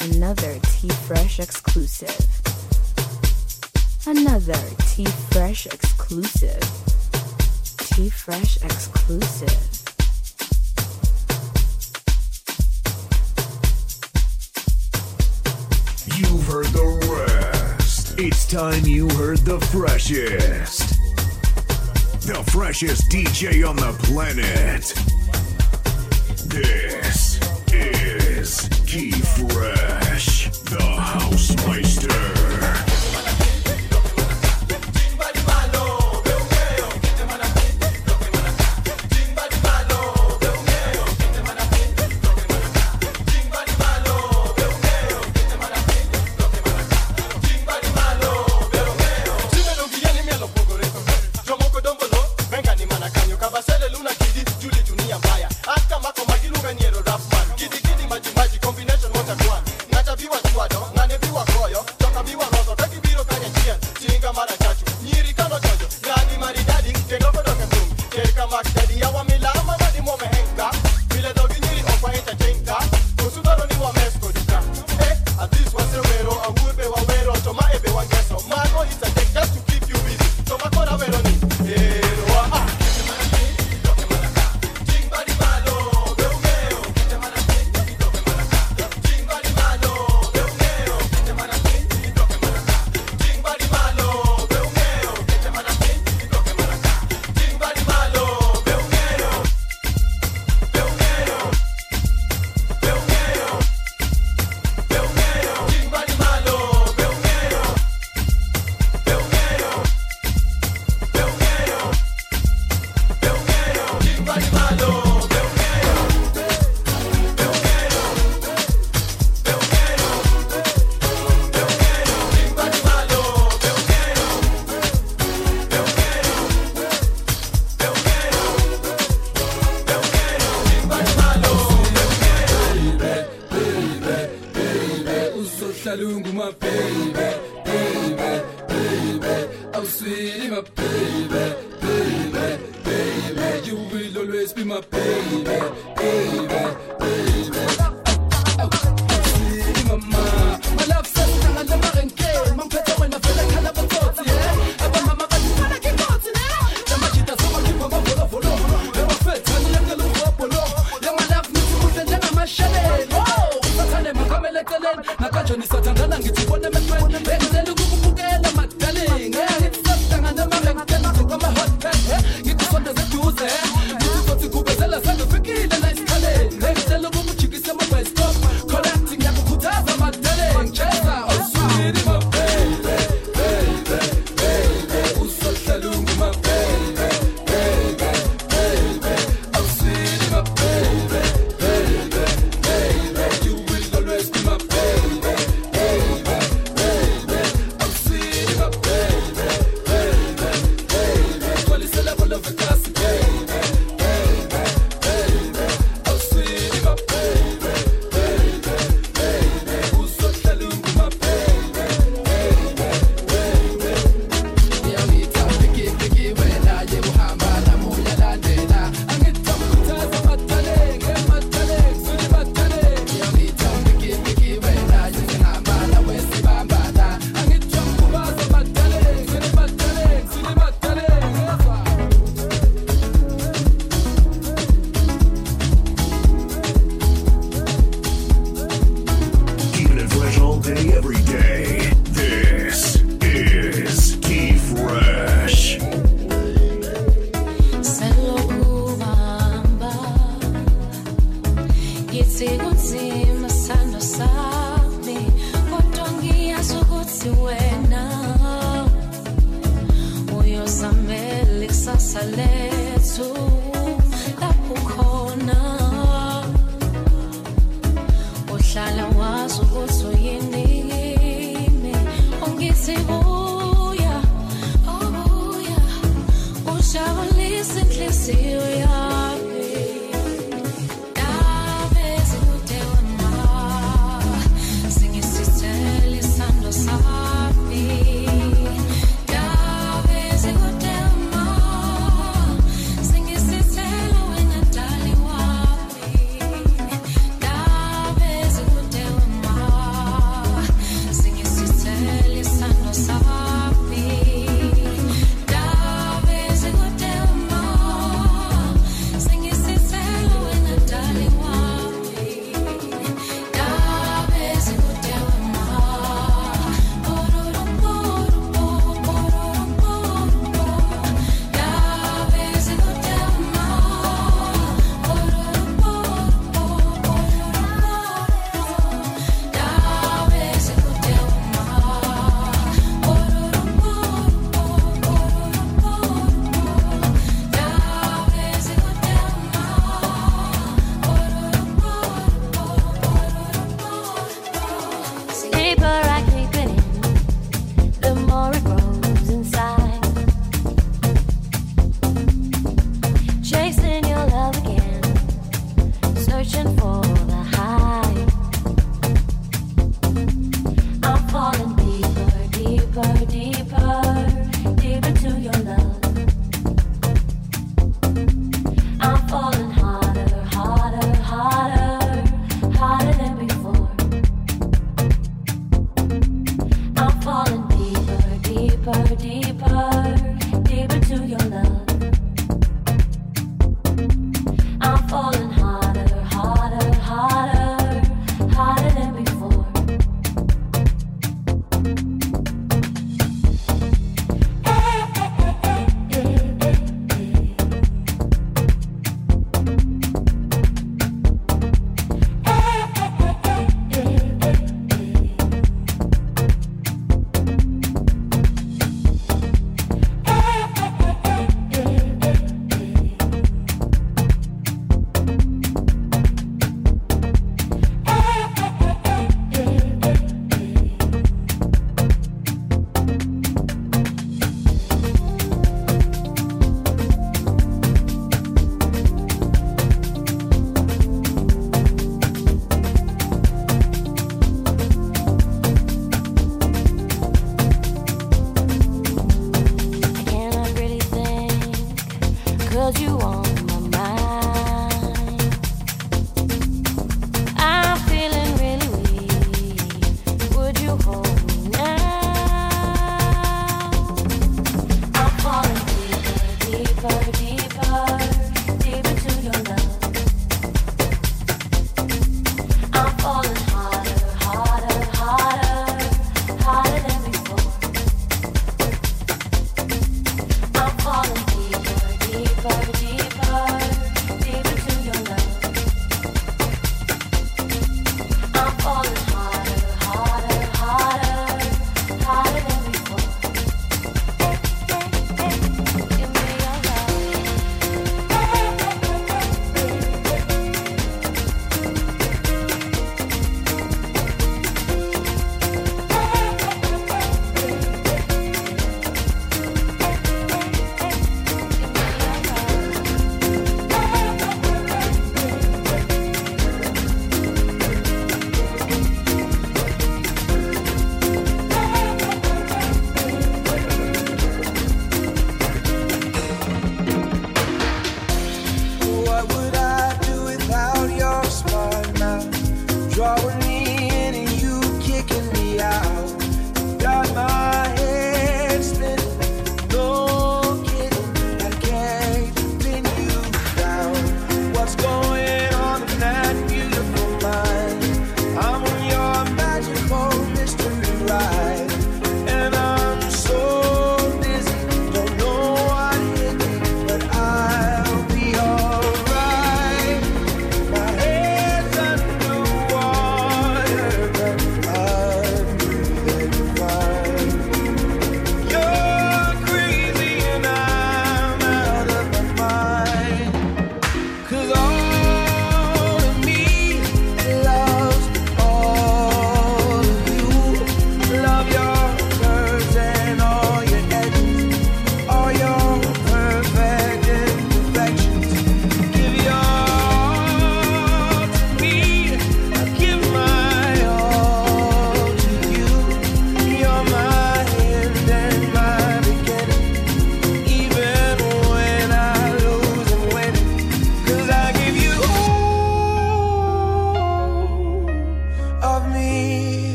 another T Fresh exclusive. Another T Fresh exclusive. T Fresh exclusive. You've heard the rest. It's time you heard the freshest. The freshest DJ on the planet. This T Fresh.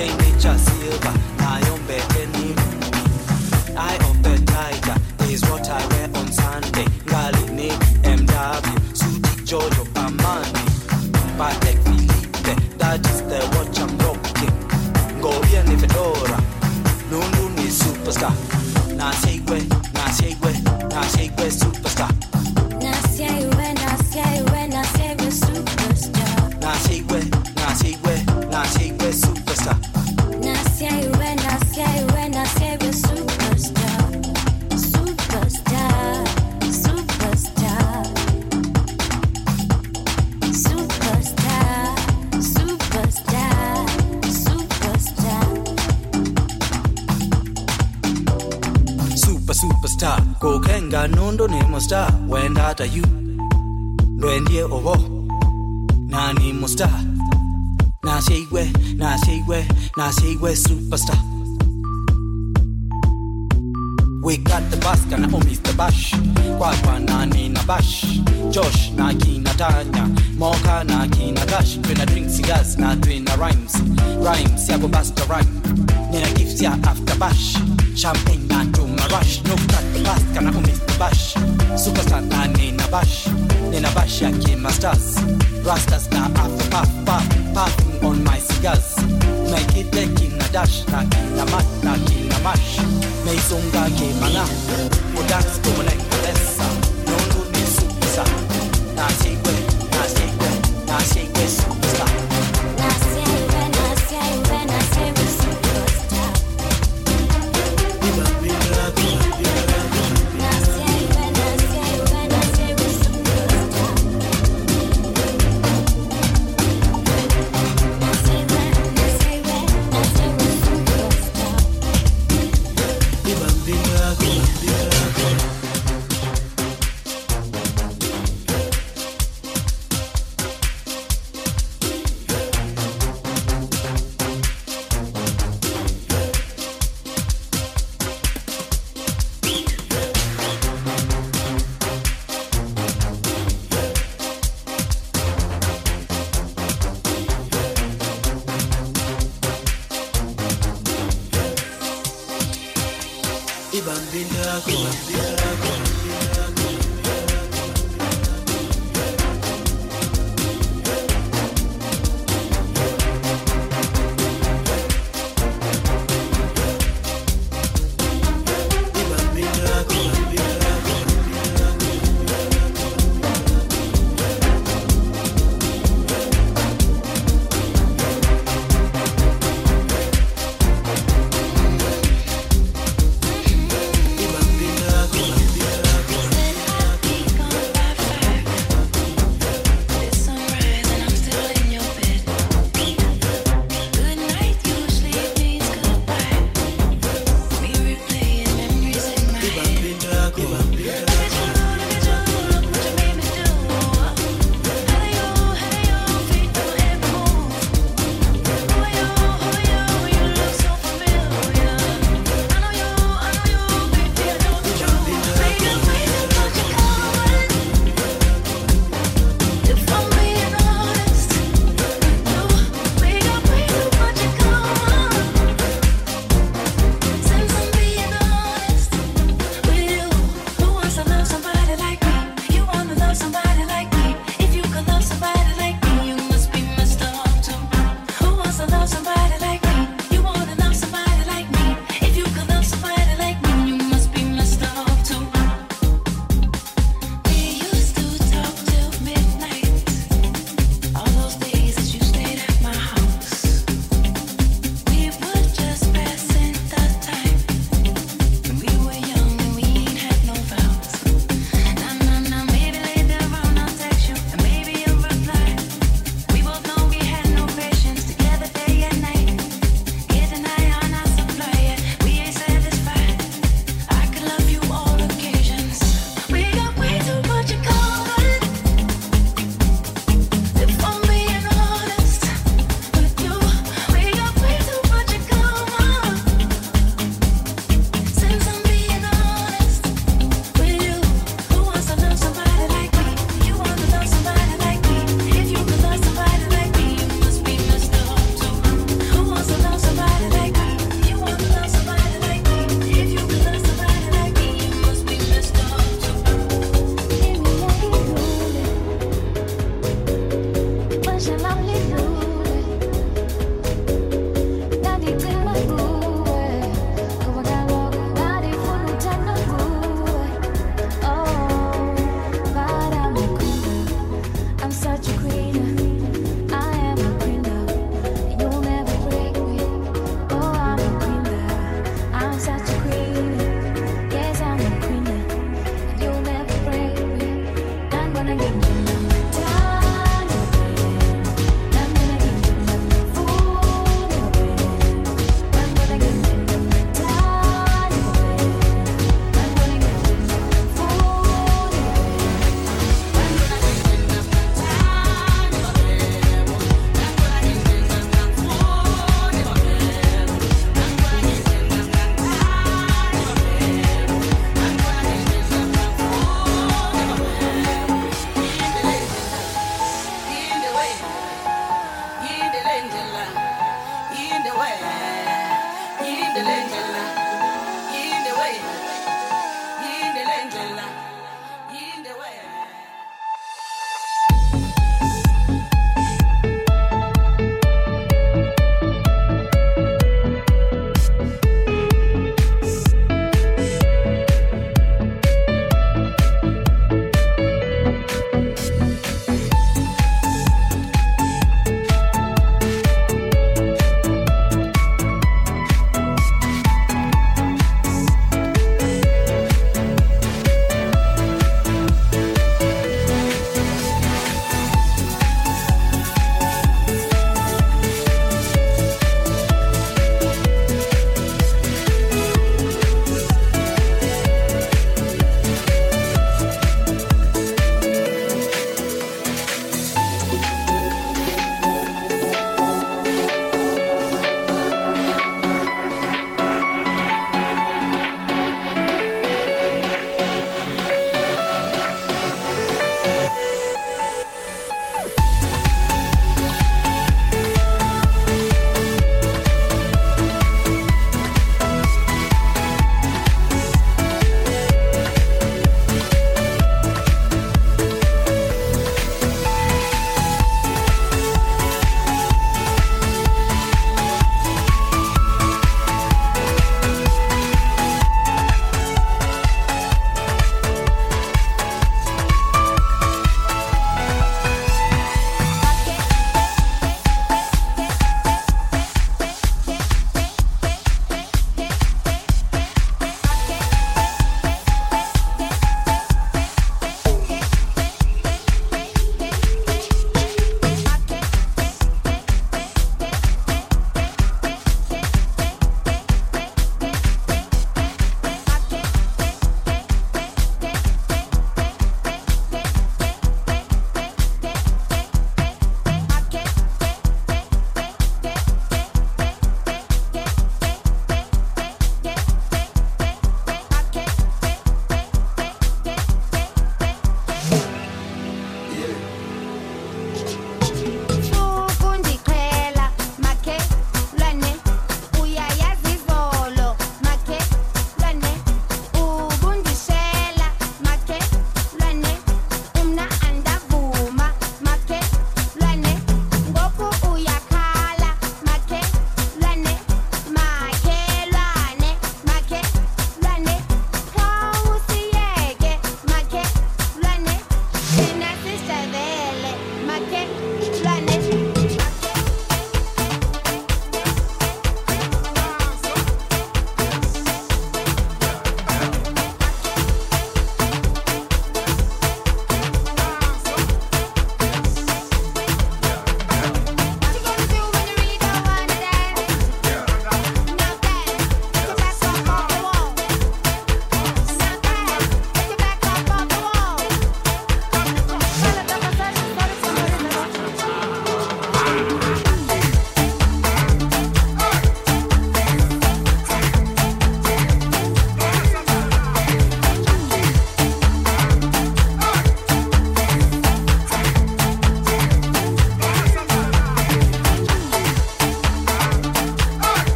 chain, it's just we're superstar. We got the Baska na Mr. Bash, Kwakwa na Bash, Josh na Kina Tanya, Moka na Kina Gash, twina drink cigars na twina rhymes, rhymes yako the rhymes.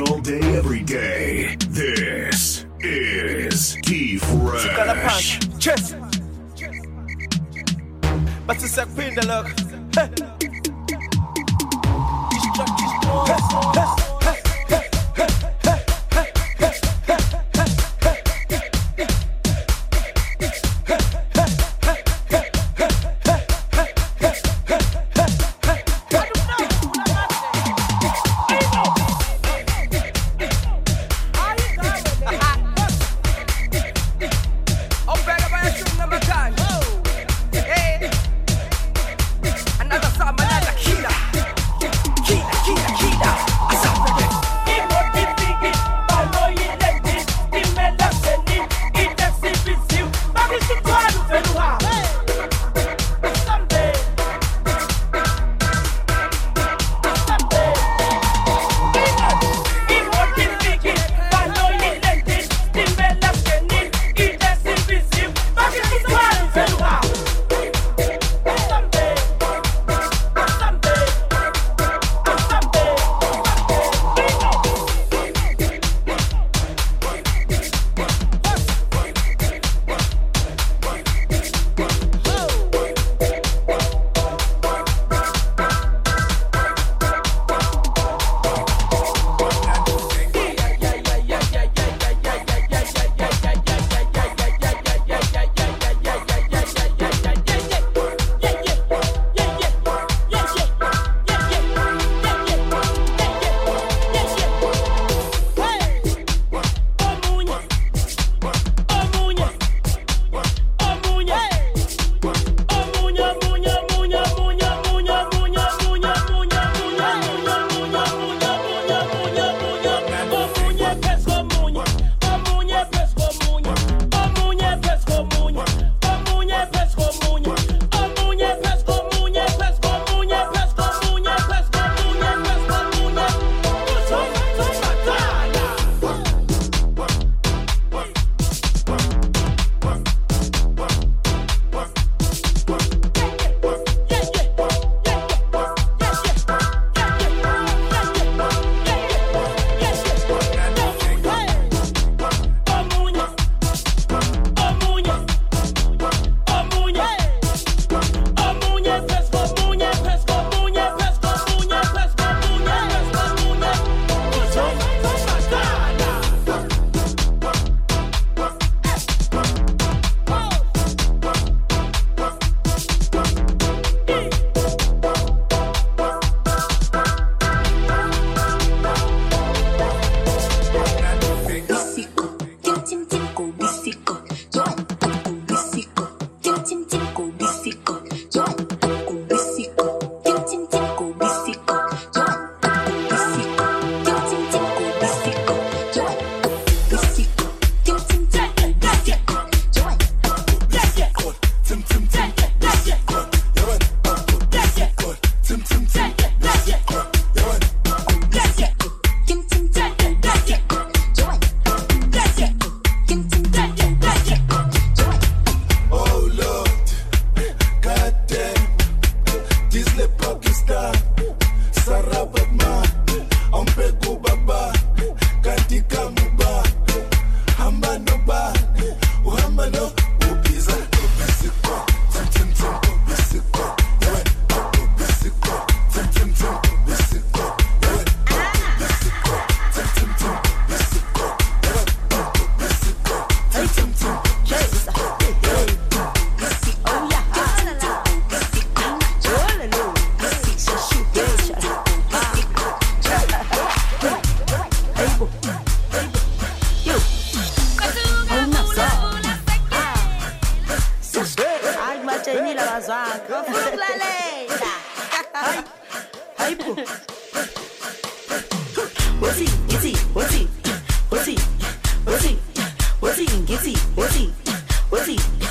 All day. He? What's he? What's he?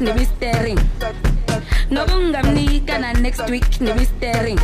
On flick nemisteri noba ungamnika na next week nemisteri ambochezinkuni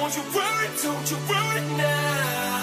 Don't you worry, don't you worry now.